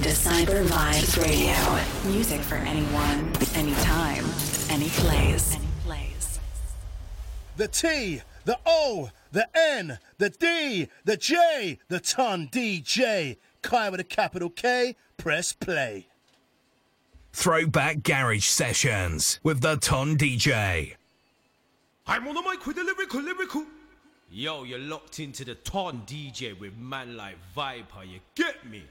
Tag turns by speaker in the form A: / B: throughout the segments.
A: listening to Cyber Vibes Radio. Music for anyone, anytime, any place.
B: The T, the O, the N, the D, the J, the Ton DJ. Kai with a capital K, press play.
C: Throwback Garage Sessions with the Ton DJ.
D: I'm on the mic with the lyrical, lyrical. Yo, you're locked into the Ton DJ with man like Viper, you get me?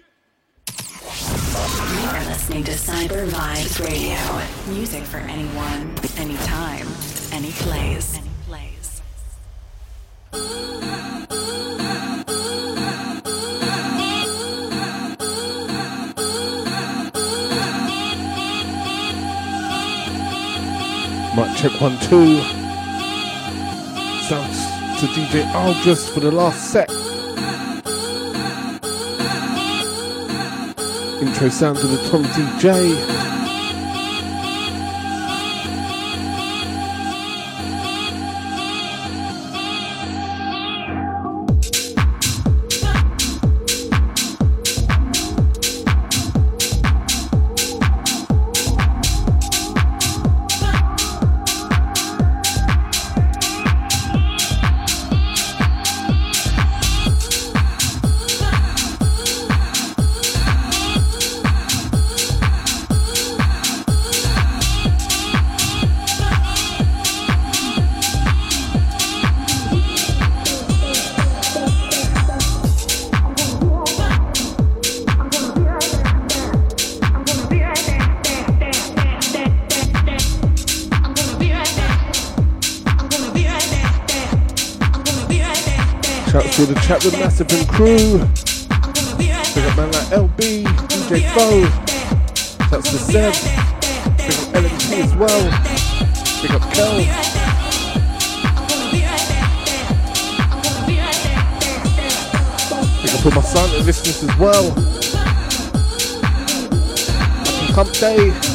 A: You are listening to Cyber Vibes Radio. Music for anyone, anytime, any place.
E: Might check one, two. Sounds to DJ August for the last set. Intro sounds of the Ton DJ. Crew. Big up man like LB, DJ Bo. Shouts to Seb. Big up LMT as well. Big up Kel. All my silent listeners as well. Happy Hump Day.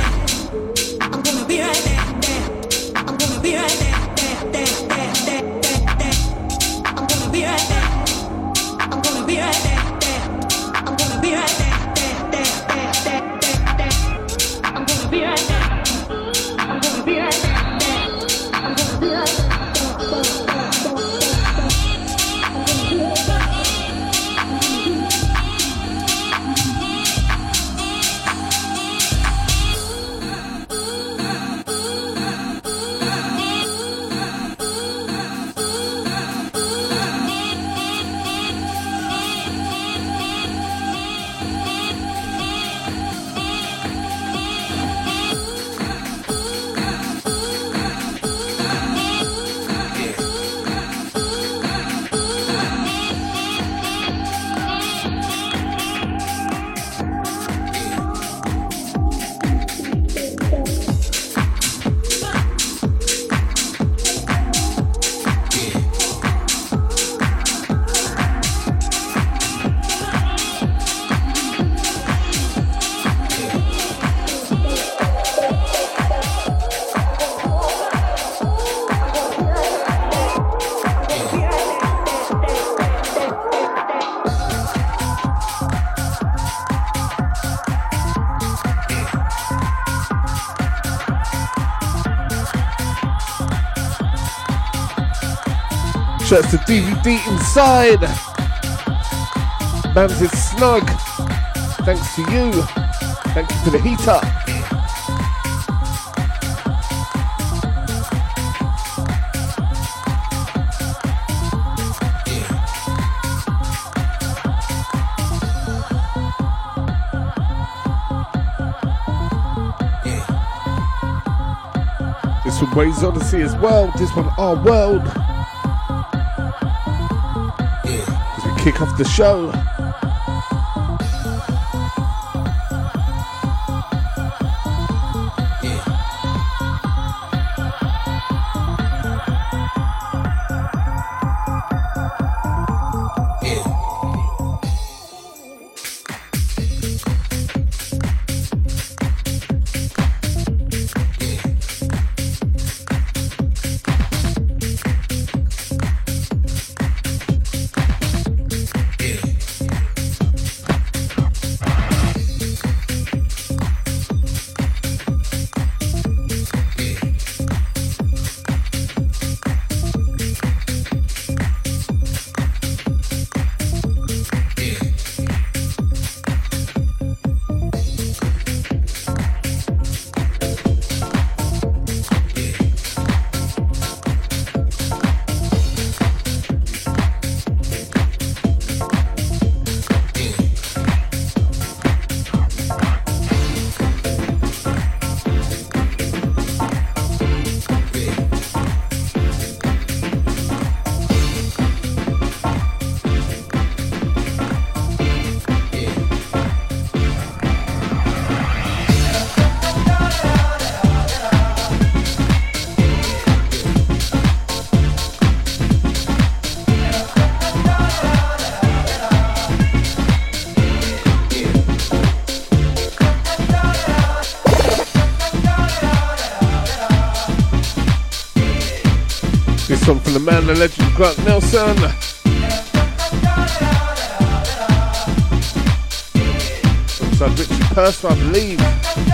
E: Shouts to DVD Inside. Mams is snug. Thanks to you.
F: Thank you for the heater. This one Ways Odyssey as well. This one, Our World. Kick off the show. From the man, the legend, Grant Nelson. Alongside Richard Purser, I believe.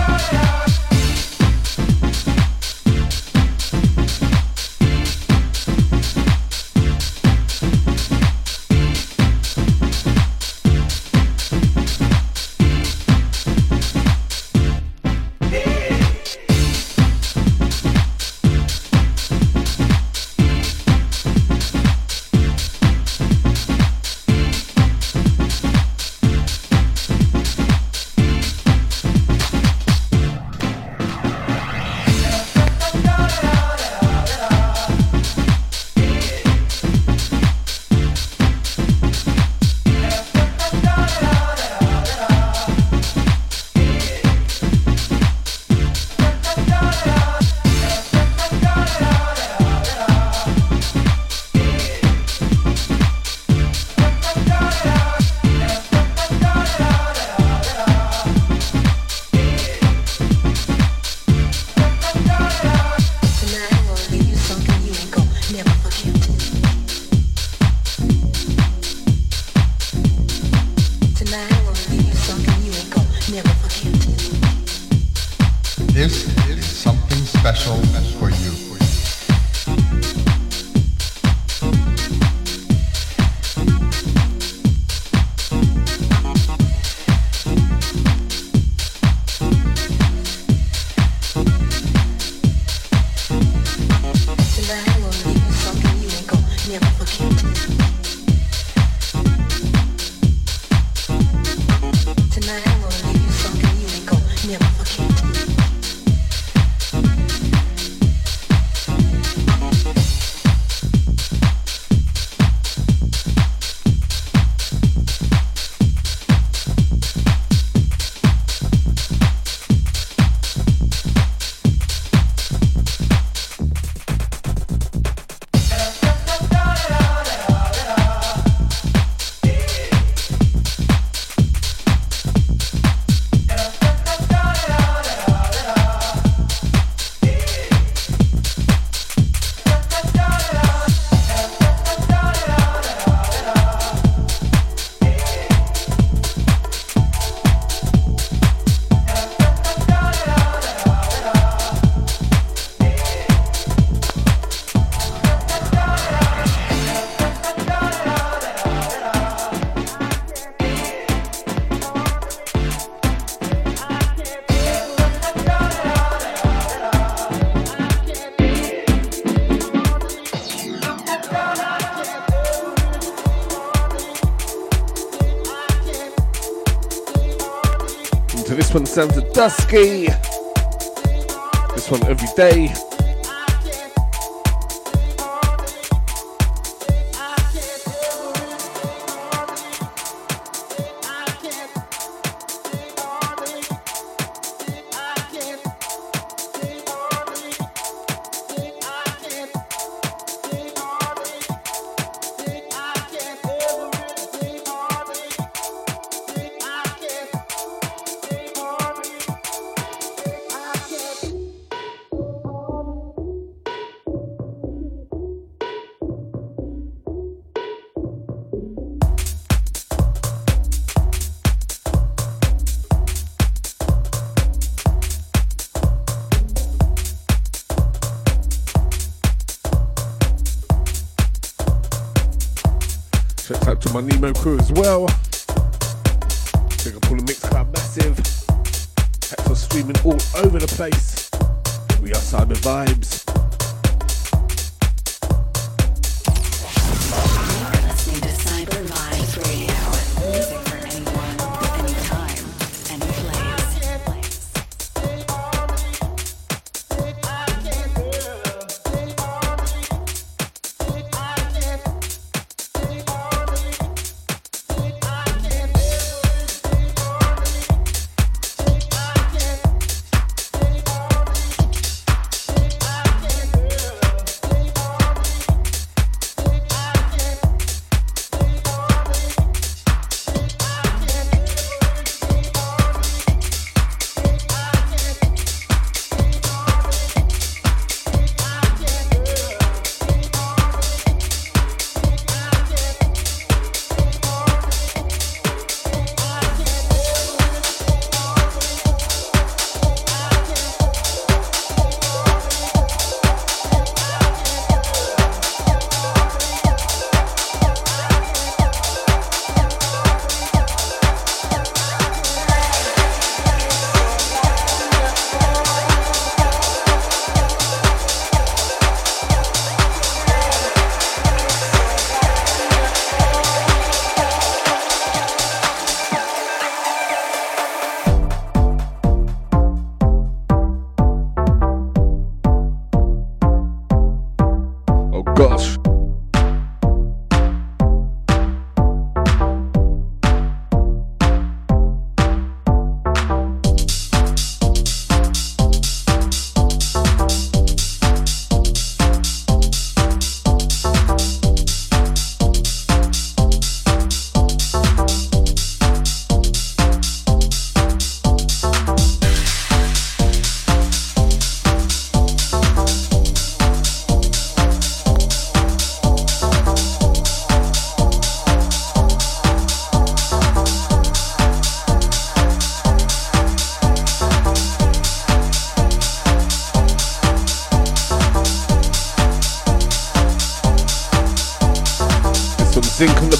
E: Sounds a dusky. This one every day. Crew as well. Big up all the Mixcloud Massive. Hector streaming all over the place. We are Cyber Vibes.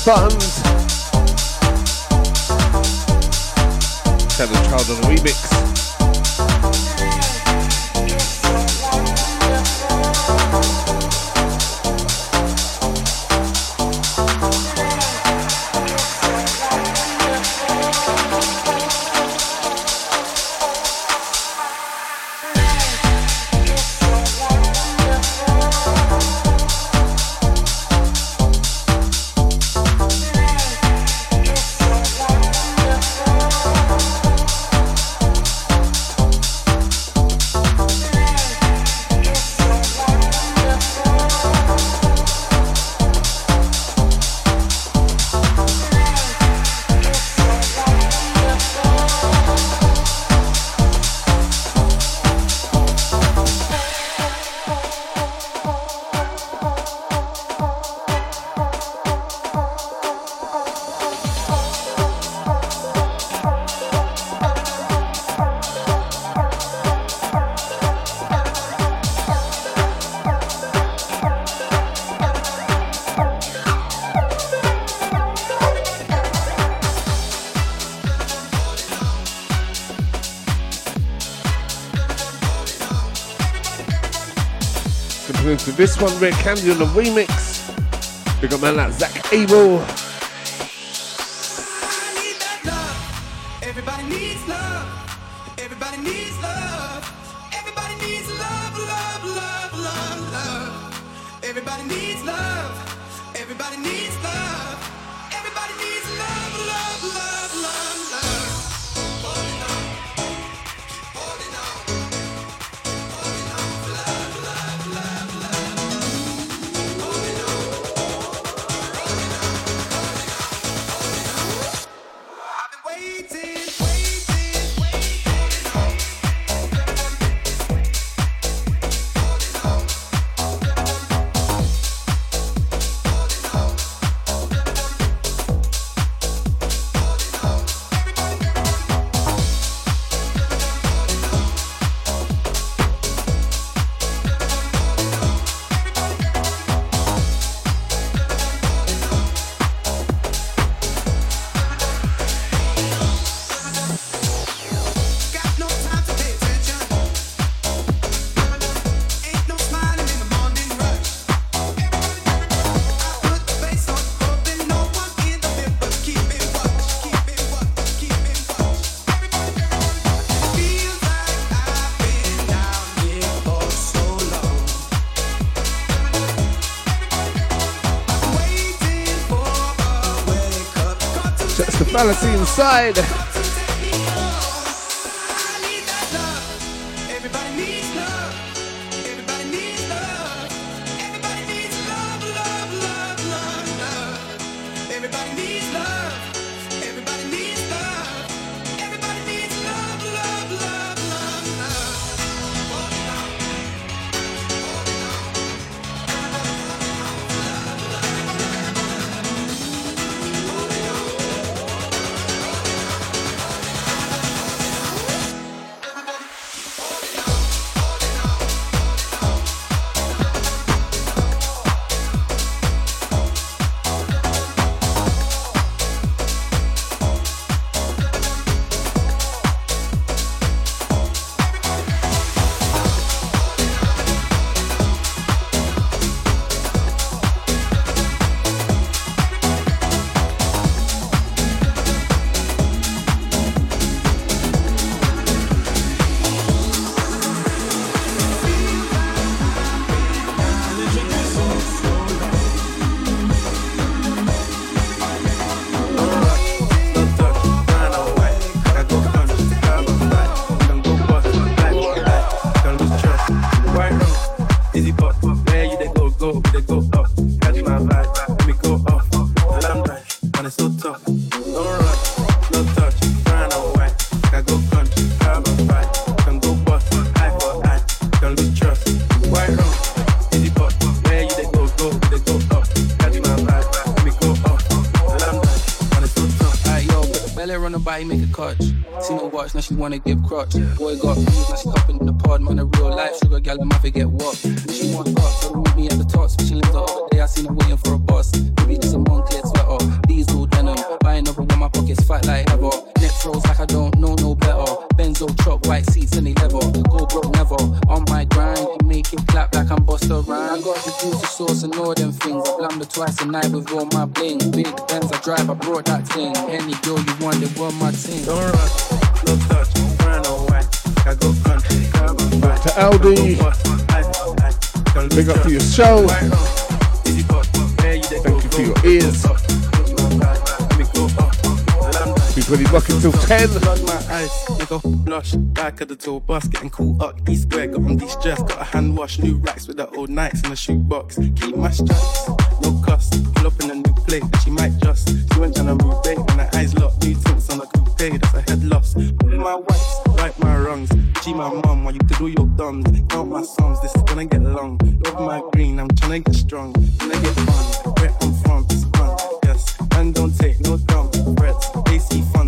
E: Buttons. Tell the child on a remix. This one, Red Candy on the remix. We got man like Zach Abel.
G: Fallacy inside.
H: She wanna give crutch. Boy got views, now she hopping in the pod, man, a real life sugar gal, I might forget what. She want fuck, so meet me at the top. Sauce, and them things. I blammed her twice a night with all my bling. Big Benz I drive, I brought that thing. Any girl you want, they want my team.
I: Don't run.
G: To Aldi. Big up for your show. Thank you for your ears. Be pretty bucket till 10.
I: Blood my eyes, nigga. Back of the tour bus, getting cool up. D square, got on de-stress. Got a hand wash, new racks with the old nights in the shoebox. Keep my stripes, no cuss. Pull up in a new plate, she might just. She went trying to move bait, and her eyes locked. New tints on a coupe, that's a head loss. Pull my whites, right my wrongs. G my mum, while you do your thumbs. Count my sums, this is gonna get long. Love my green, I'm trying to get strong. Gonna get fun, where I'm from, it's fun. Yes, and don't take no dumb threats. See funds,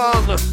J: Alexandre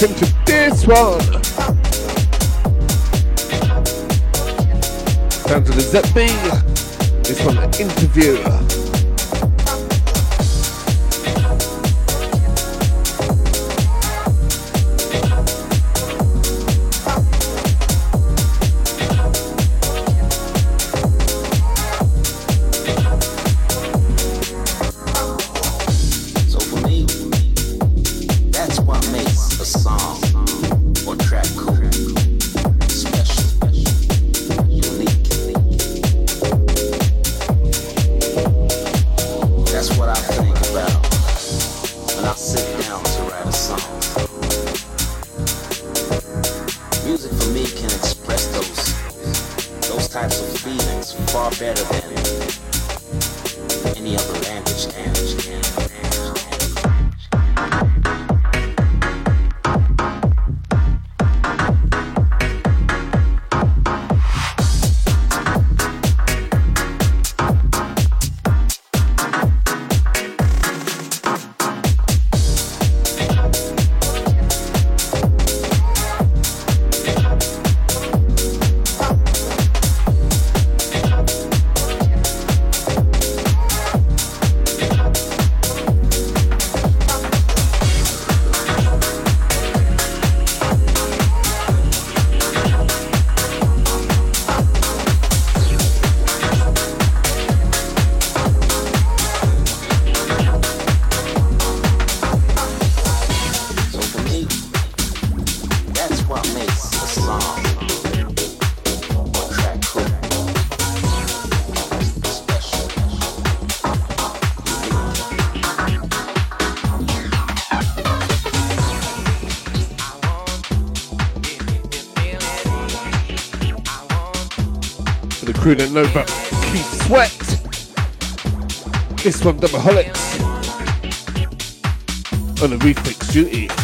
J: jump into this one. Down to the ZB. This one, the interview.
K: Know about Keith Sweat. This one, Doubleholics. On the refix duty.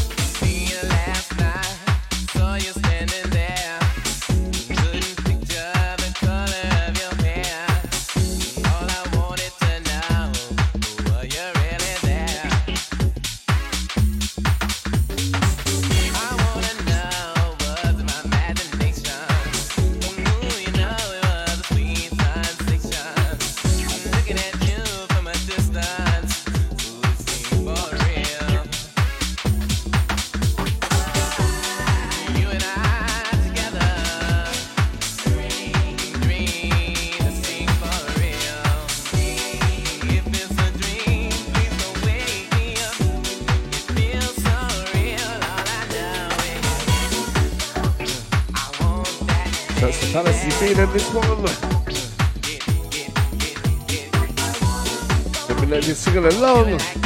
K: This one? Let me let you sing along.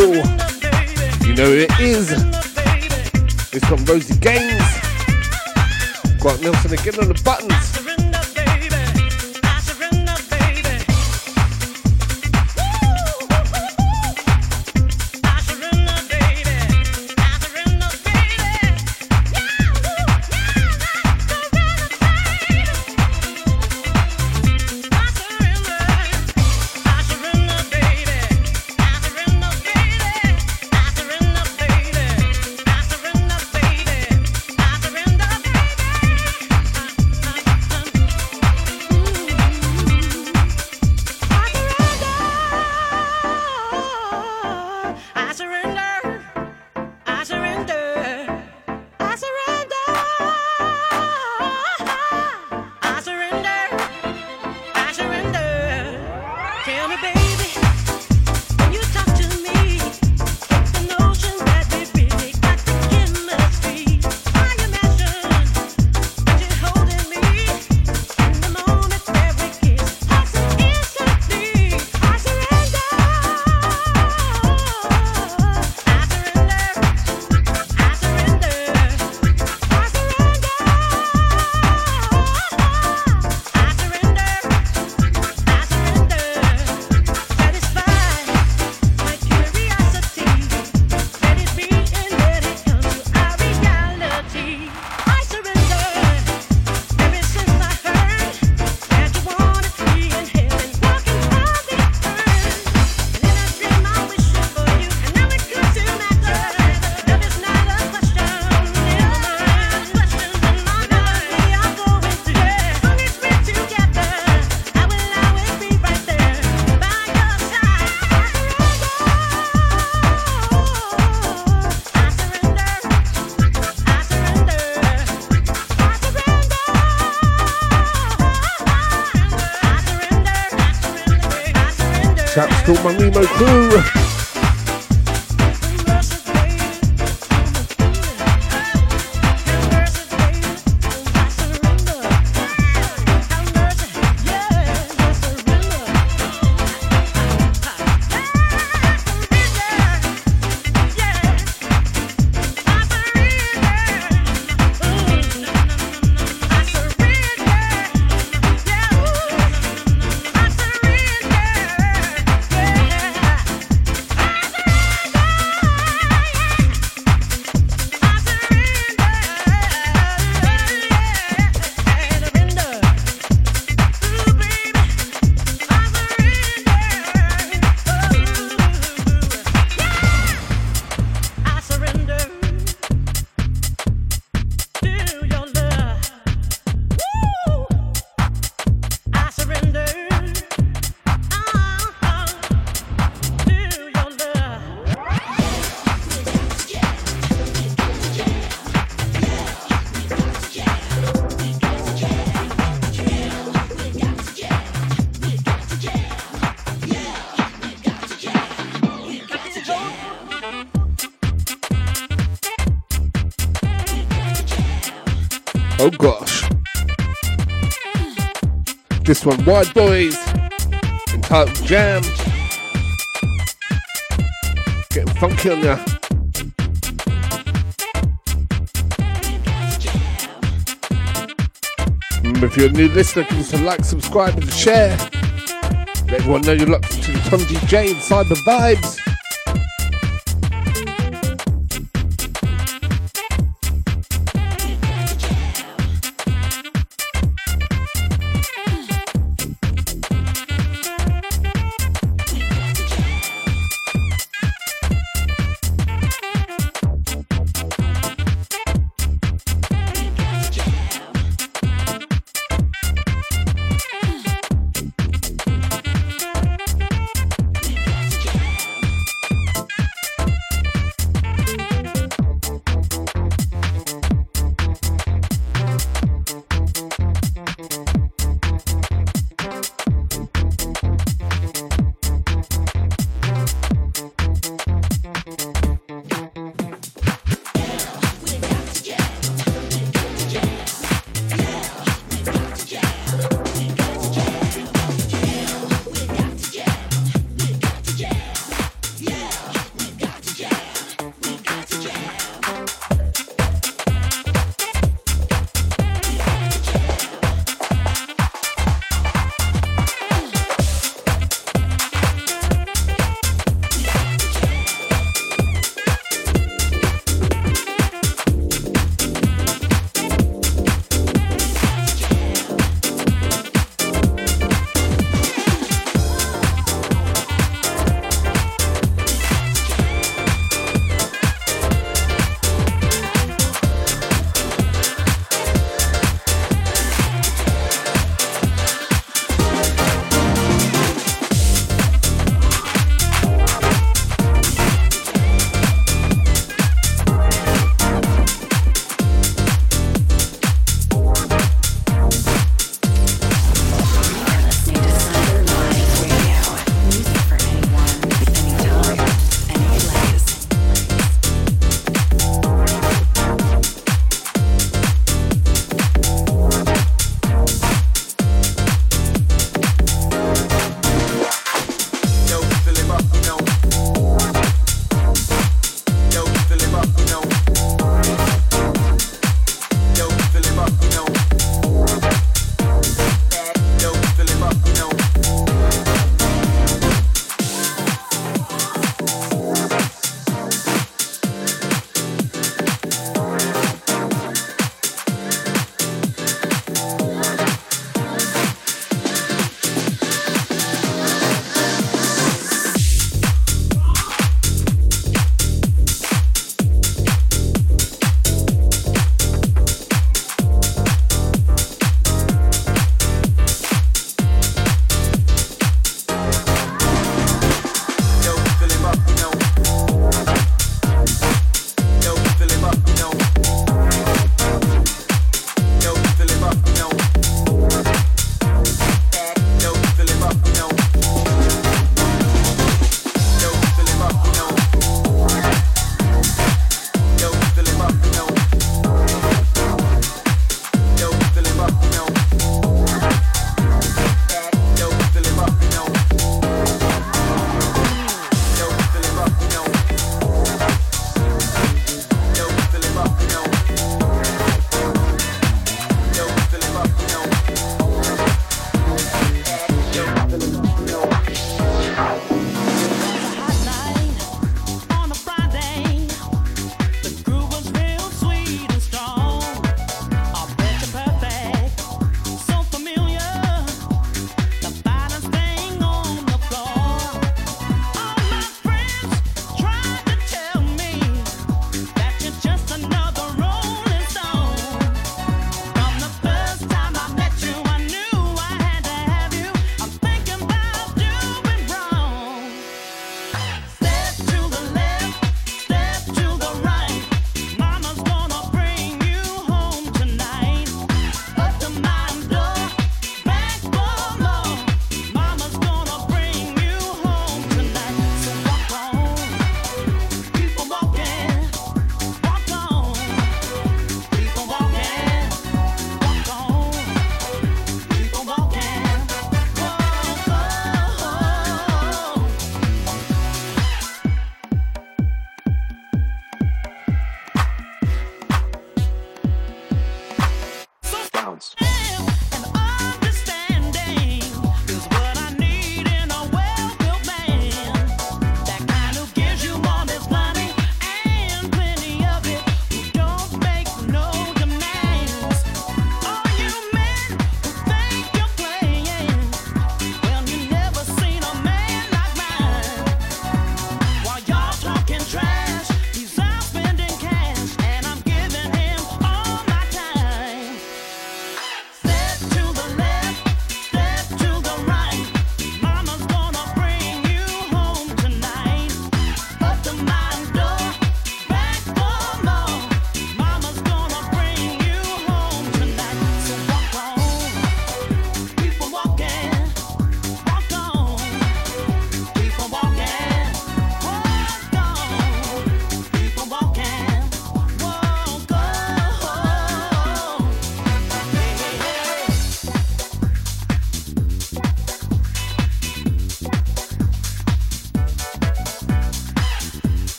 L: cool. You know who it
E: is. It's from Rosie Gaines. Grant Nelson again on the buttons. All
L: This one, Wild Boys, entitled Jam. Getting funky on ya. If you're a new listener, give us a like, subscribe, and share. Let everyone know you're locked into the Ton DJ and Cyber Vibes.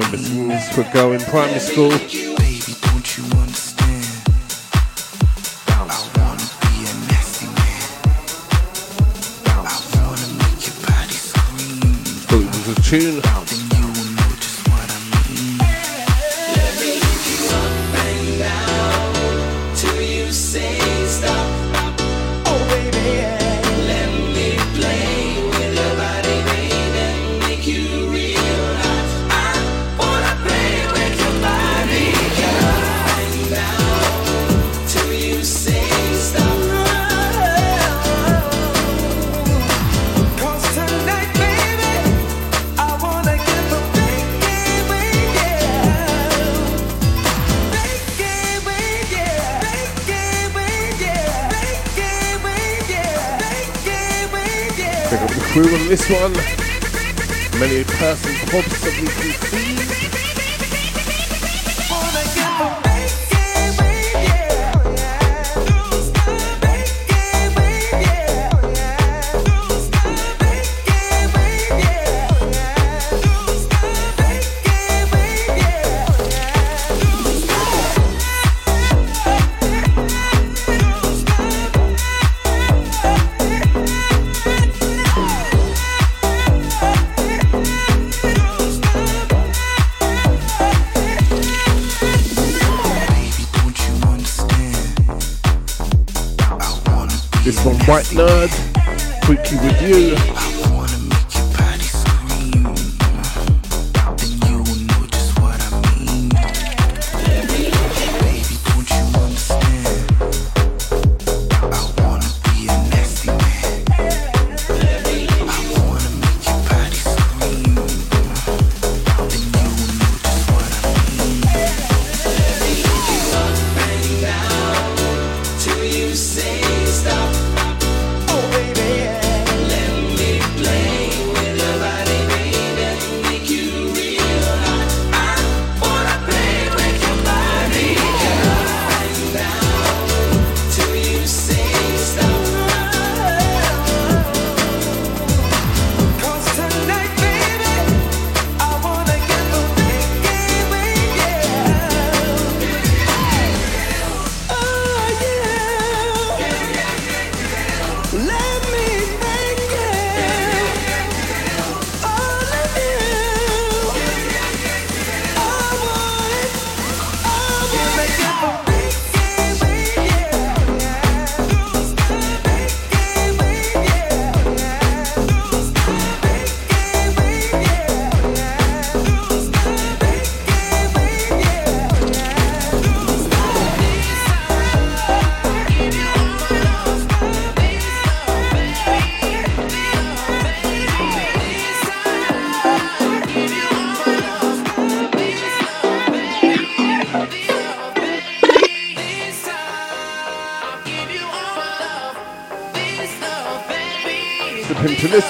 G: remember schools going primary school.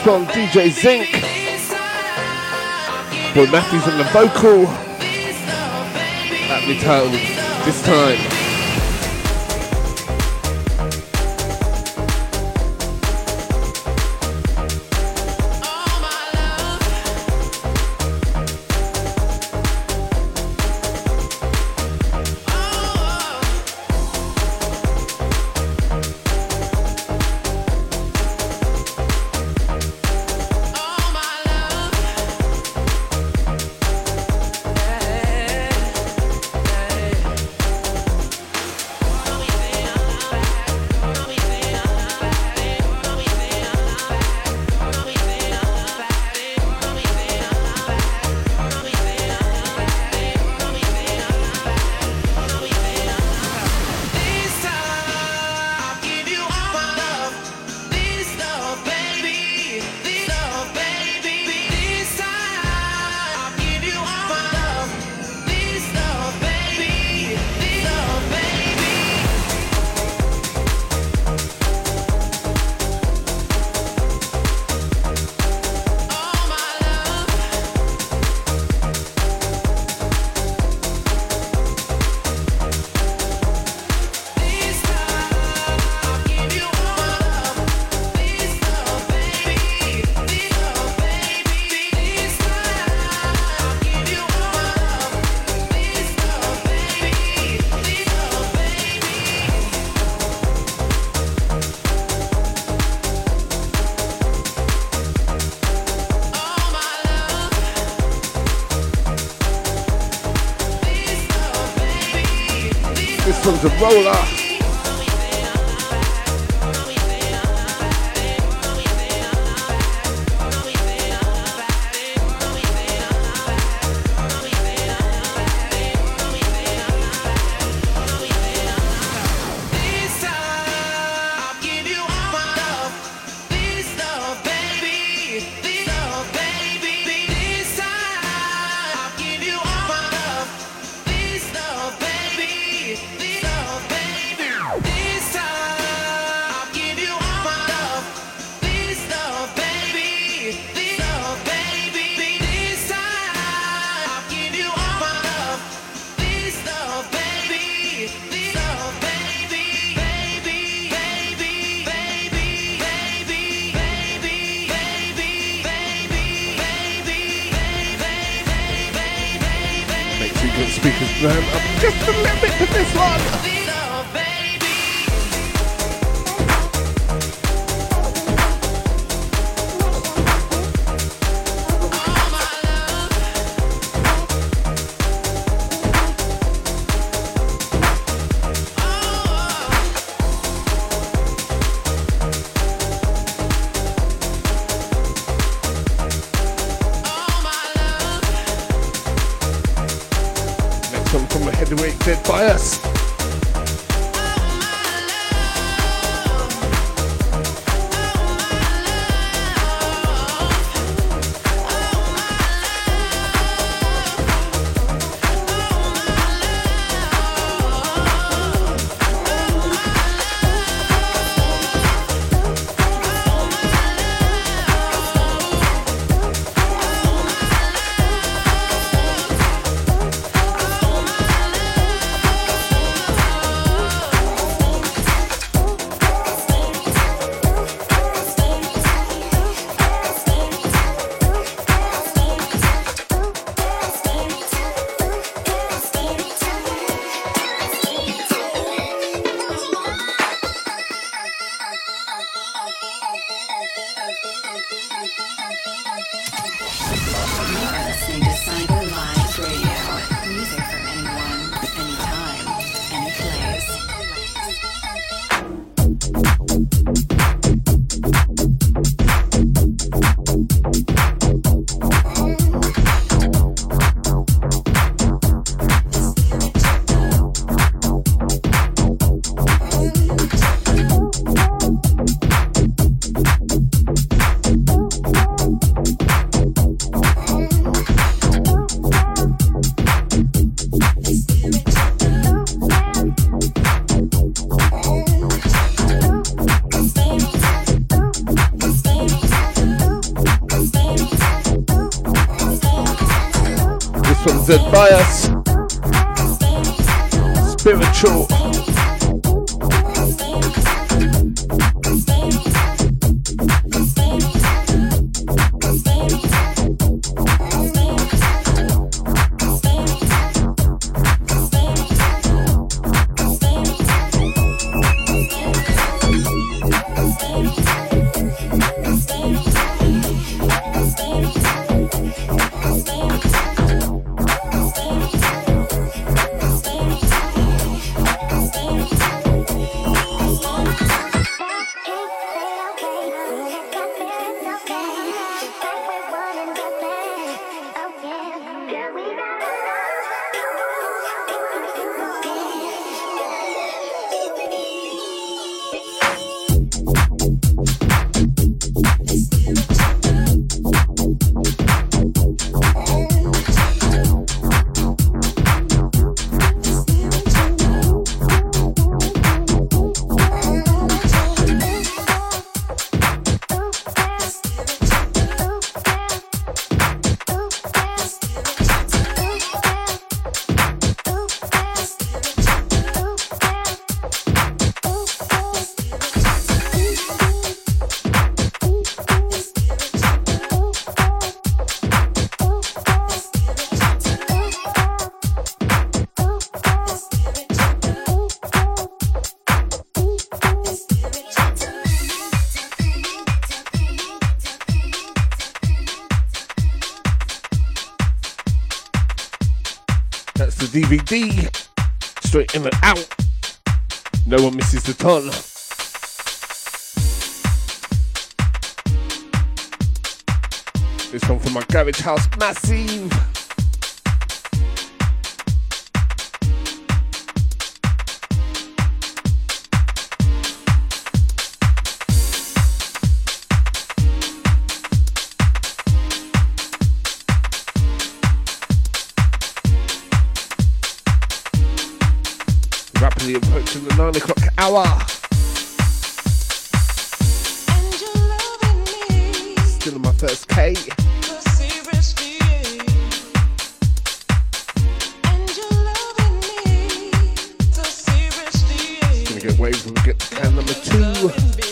G: Next on DJ Zinc. Boy Matthews on the vocal. That me this time. This one's DVD straight in and out. No one misses the ton. This one from my garage house, massive. Rapidly approaching the nine o'clock hour. Still in my first K. Gonna get waves we get to can number two.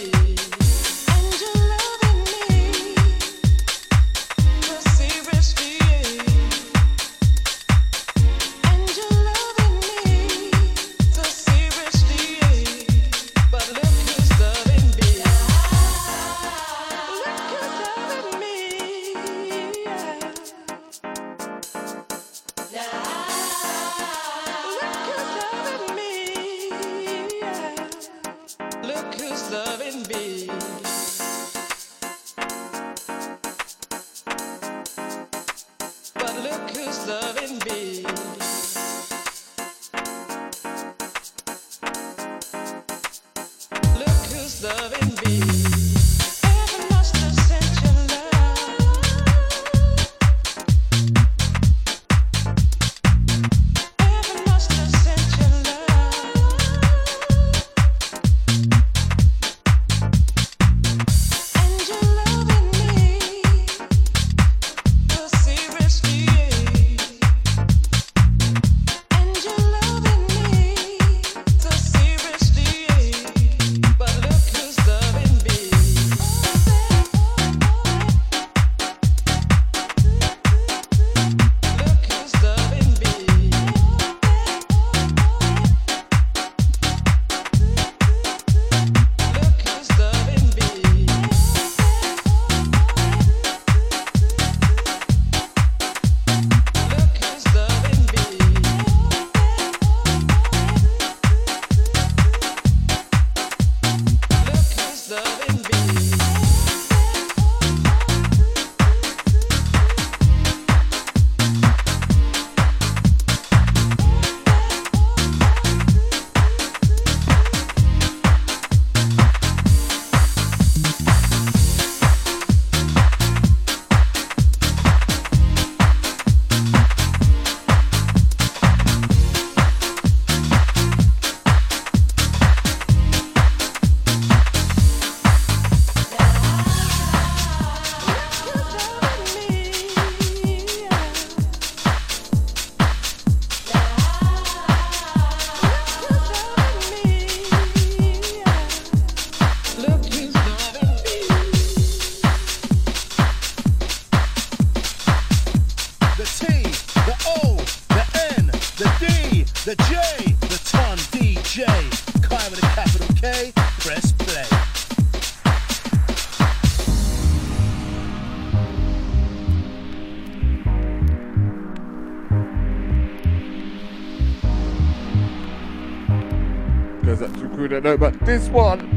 E: The
G: know about this one.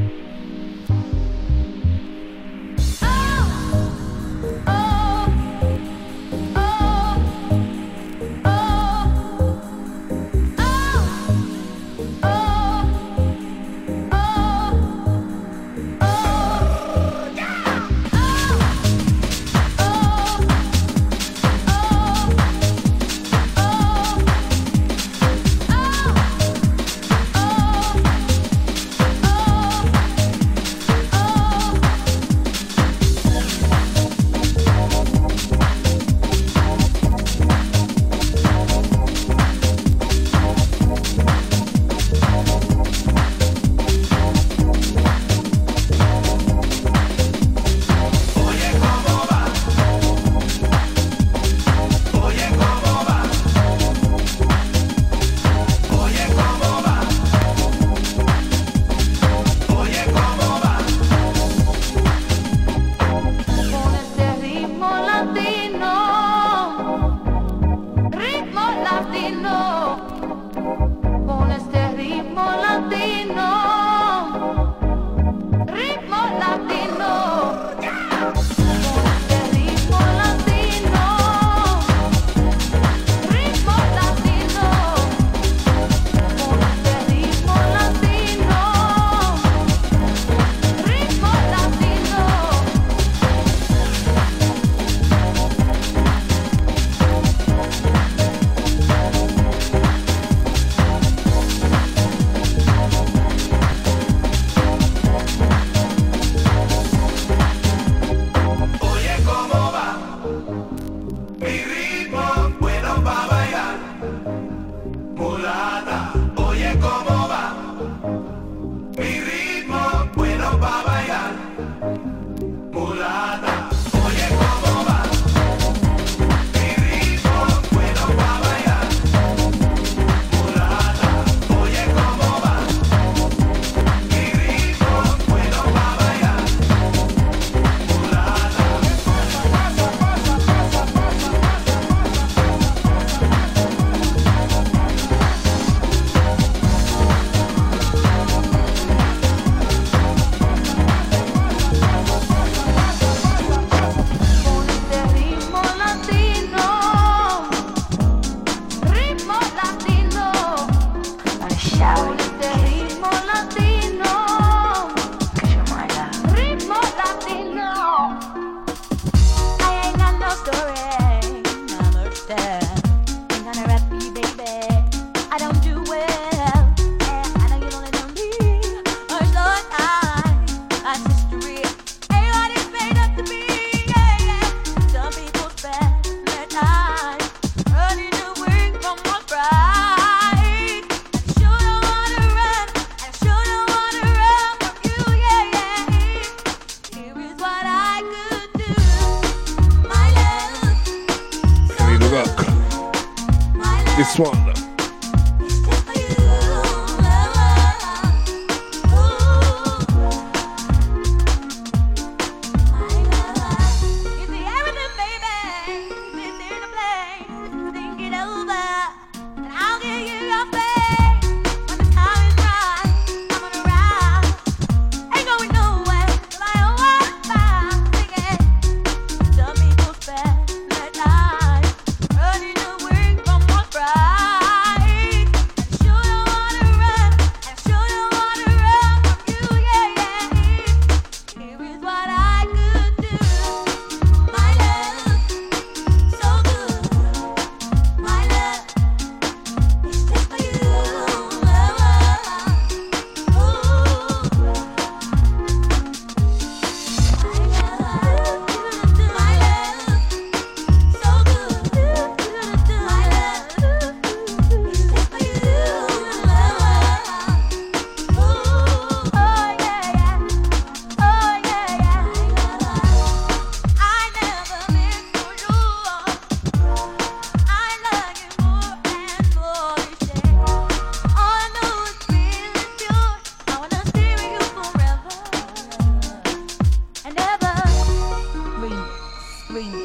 M: remix,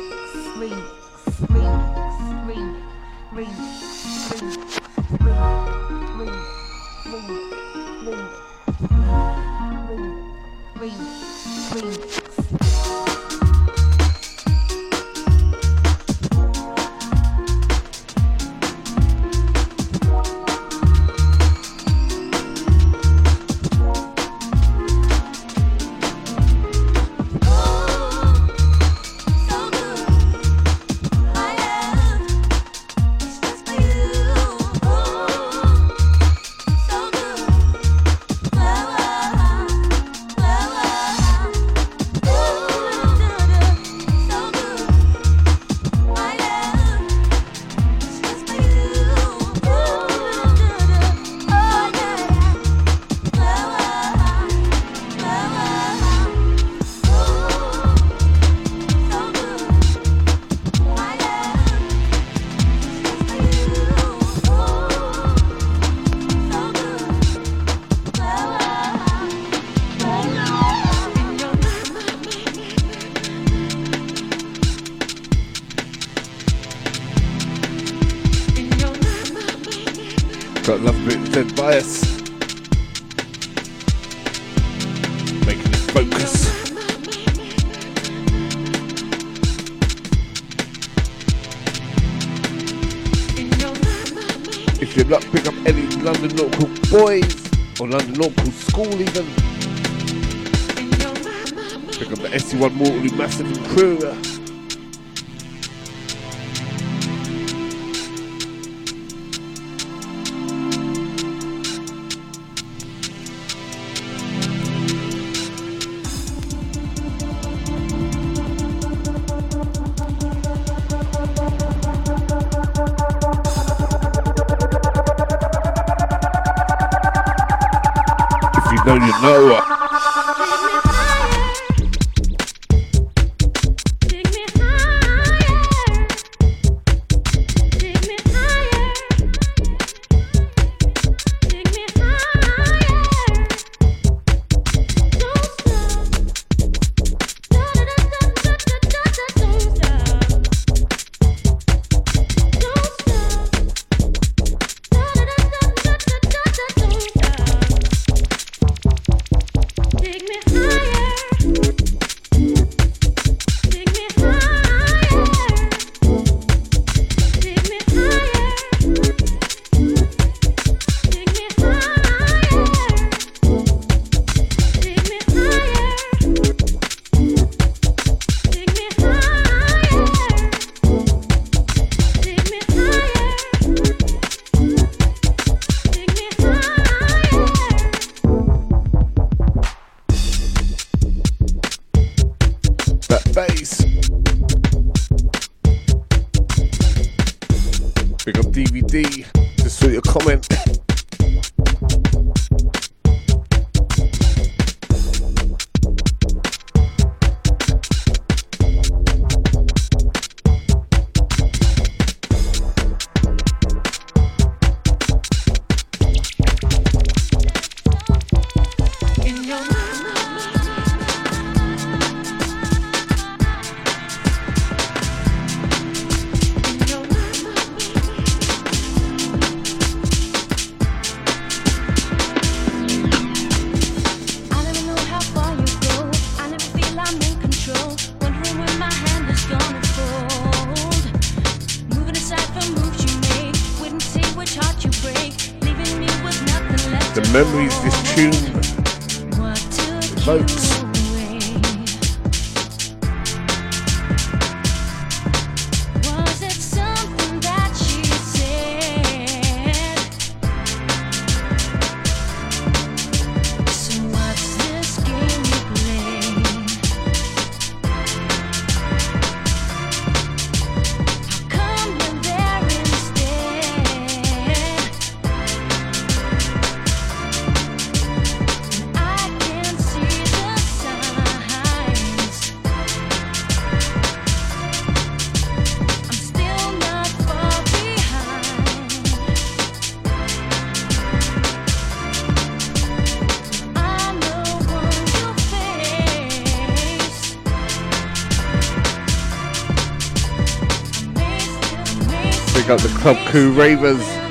M: remix, remix, remix,
N: remix, remix, remix, remix, remix, remix, remix, remix, remix. one more to Massive and Crew. Club
M: Crew Ravers.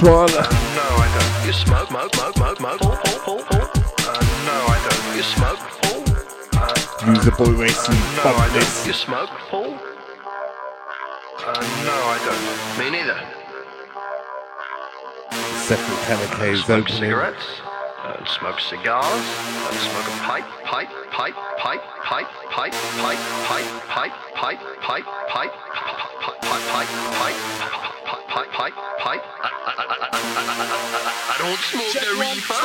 M: this one.
N: Uh, no, I don't. You smoke, smoke, smoke, smoke, smoke. Oh, oh, oh, oh. Uh, no, I don't. You smoke. fool. Uh,
M: Use the boy racing.
N: Uh, no, I don't. You smoke. fool. Uh, no, I don't. Me neither.
M: Separate Kamikaze
N: uh,
M: opening.
N: cigarettes. Don't smoke cigars. Don't smoke a pipe, pipe, pipe, pipe, pipe, pipe, pipe, pipe, pipe. don't smoke
B: Check
N: the reefer.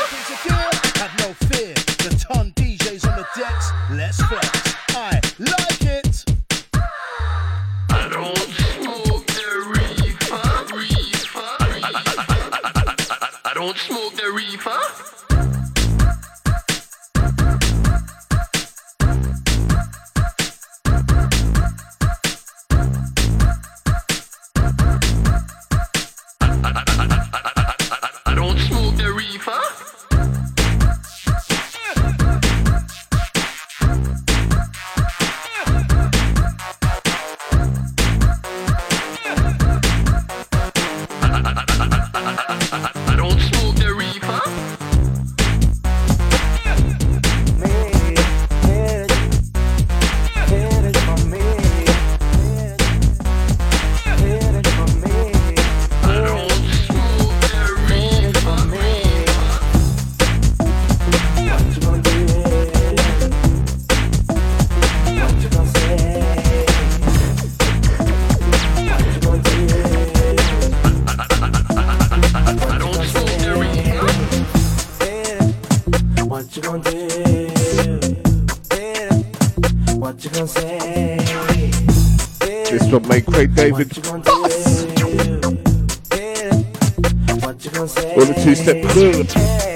M: up, mate. Craig David. All the two step.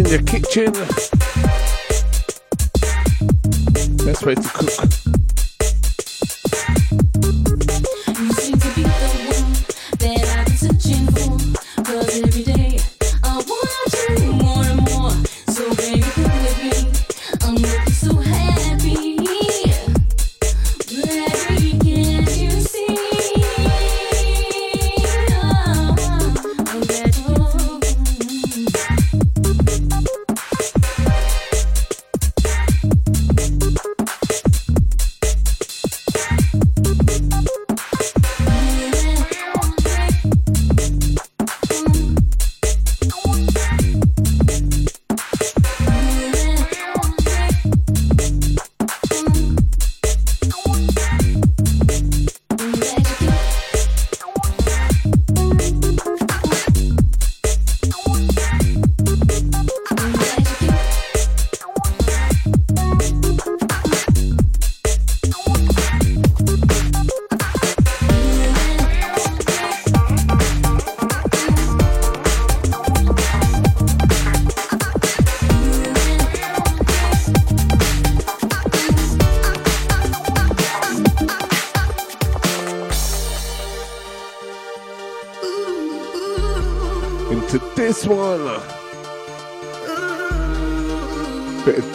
M: in your kitchen. Best way to cook.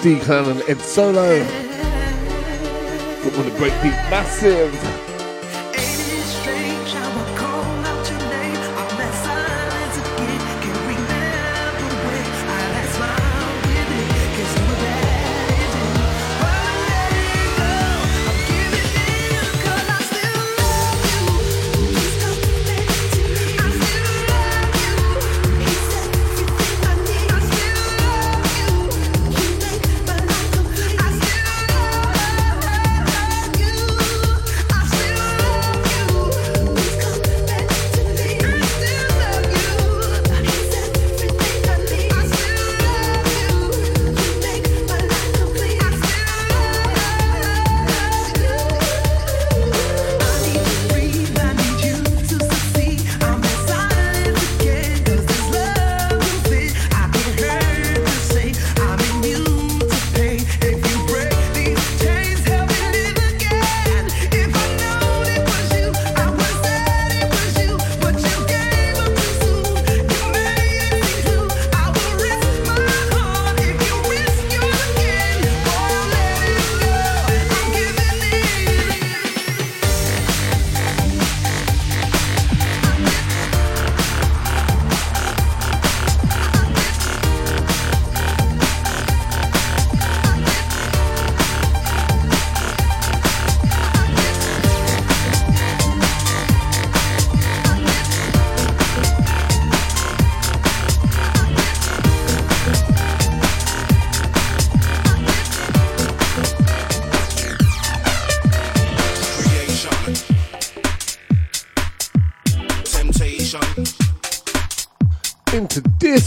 G: Steve Cannon Ed solo. From one of the great beat massive.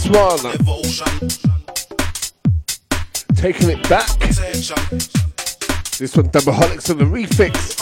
G: Botswana. Taking it back. This one, Dabaholics on the refix.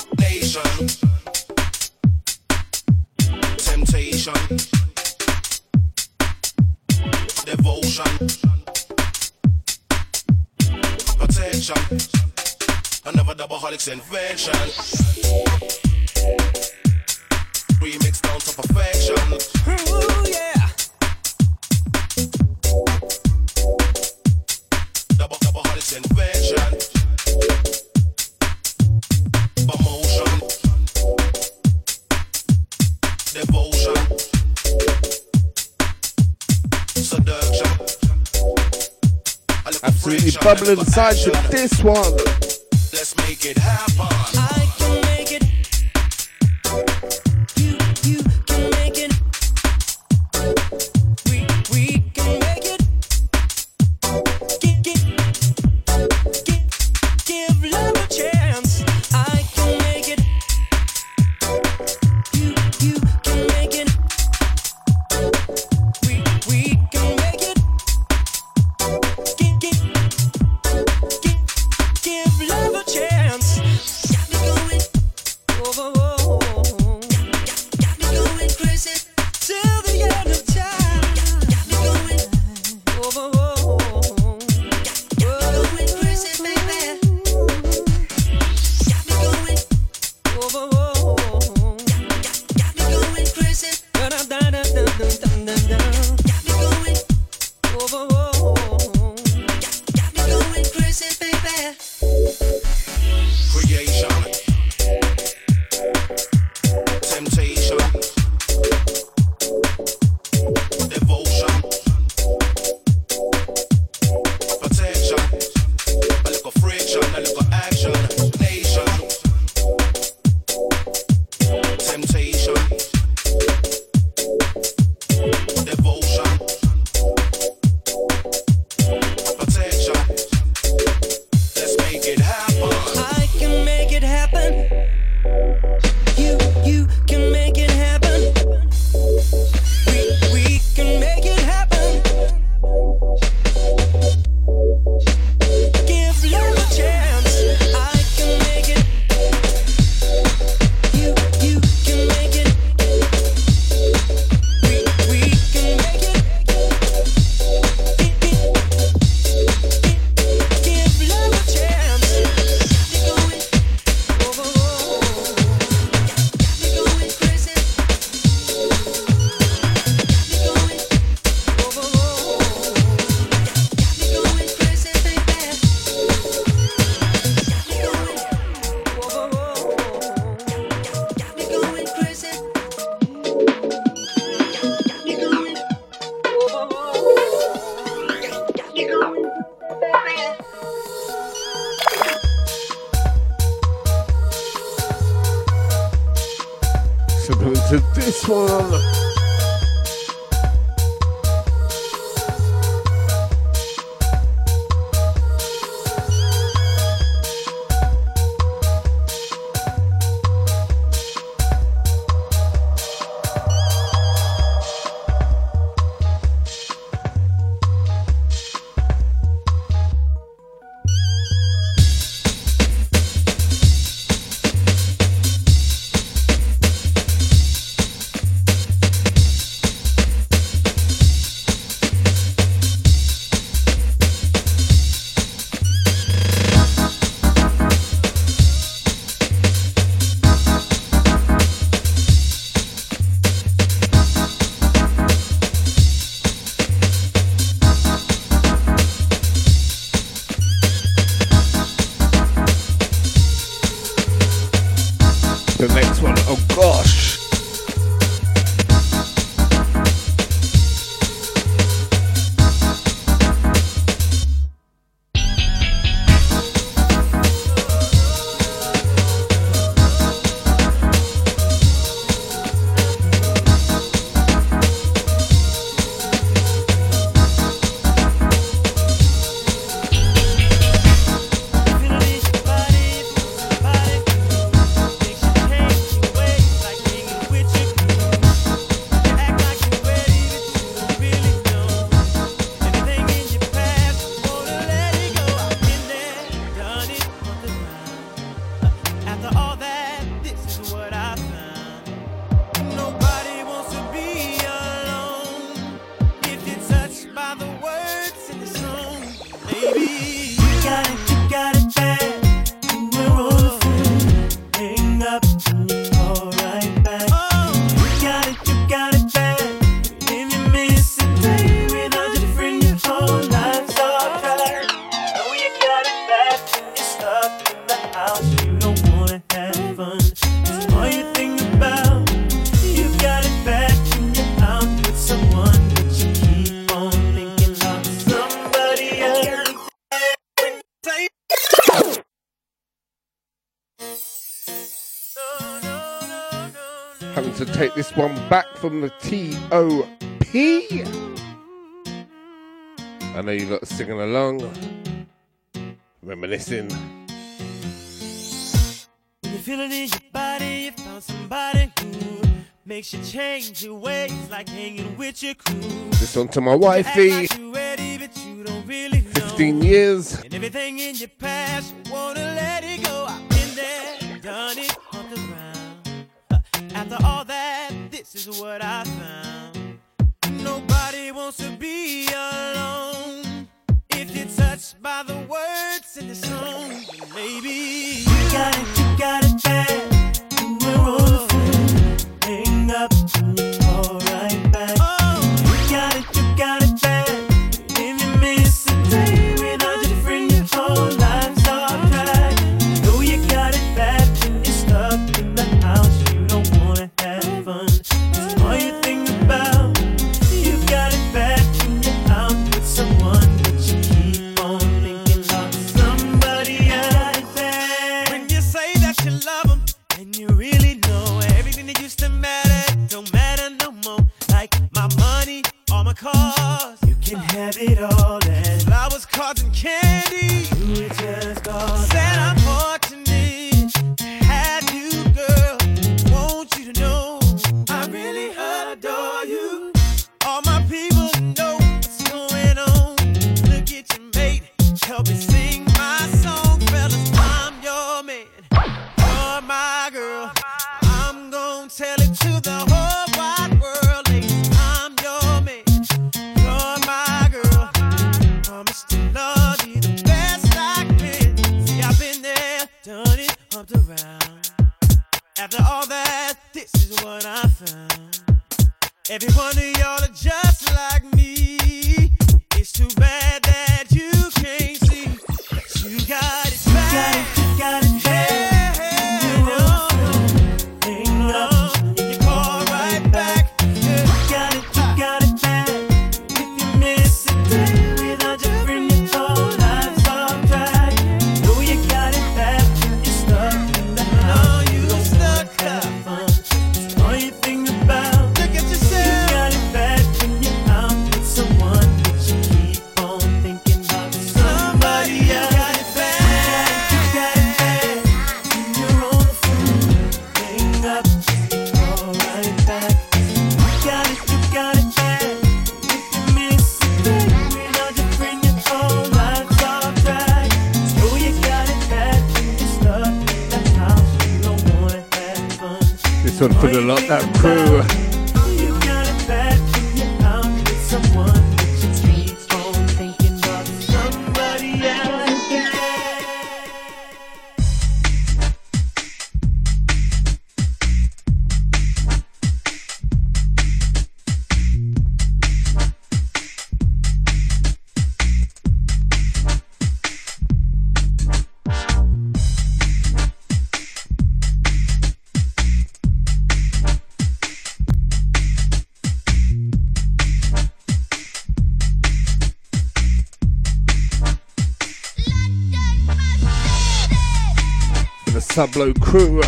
G: bubbling side to This one. from the T.O.P. I know you lot singing along, reminiscing.
L: When you feel it in your body, you found somebody who makes you change your ways, like hanging with your crew.
G: This one to my wifey.
L: Really
G: 15 years.
L: And everything in your past, you wanna let it go. I've been there, done it. After all that, this is what I found. Nobody wants to be alone. If you're touched by the words in the song, maybe you got it, you got it bad. We're all afraid. Hang up, have it all and flowers, cards, and candy. You were just
O: gone. For crew.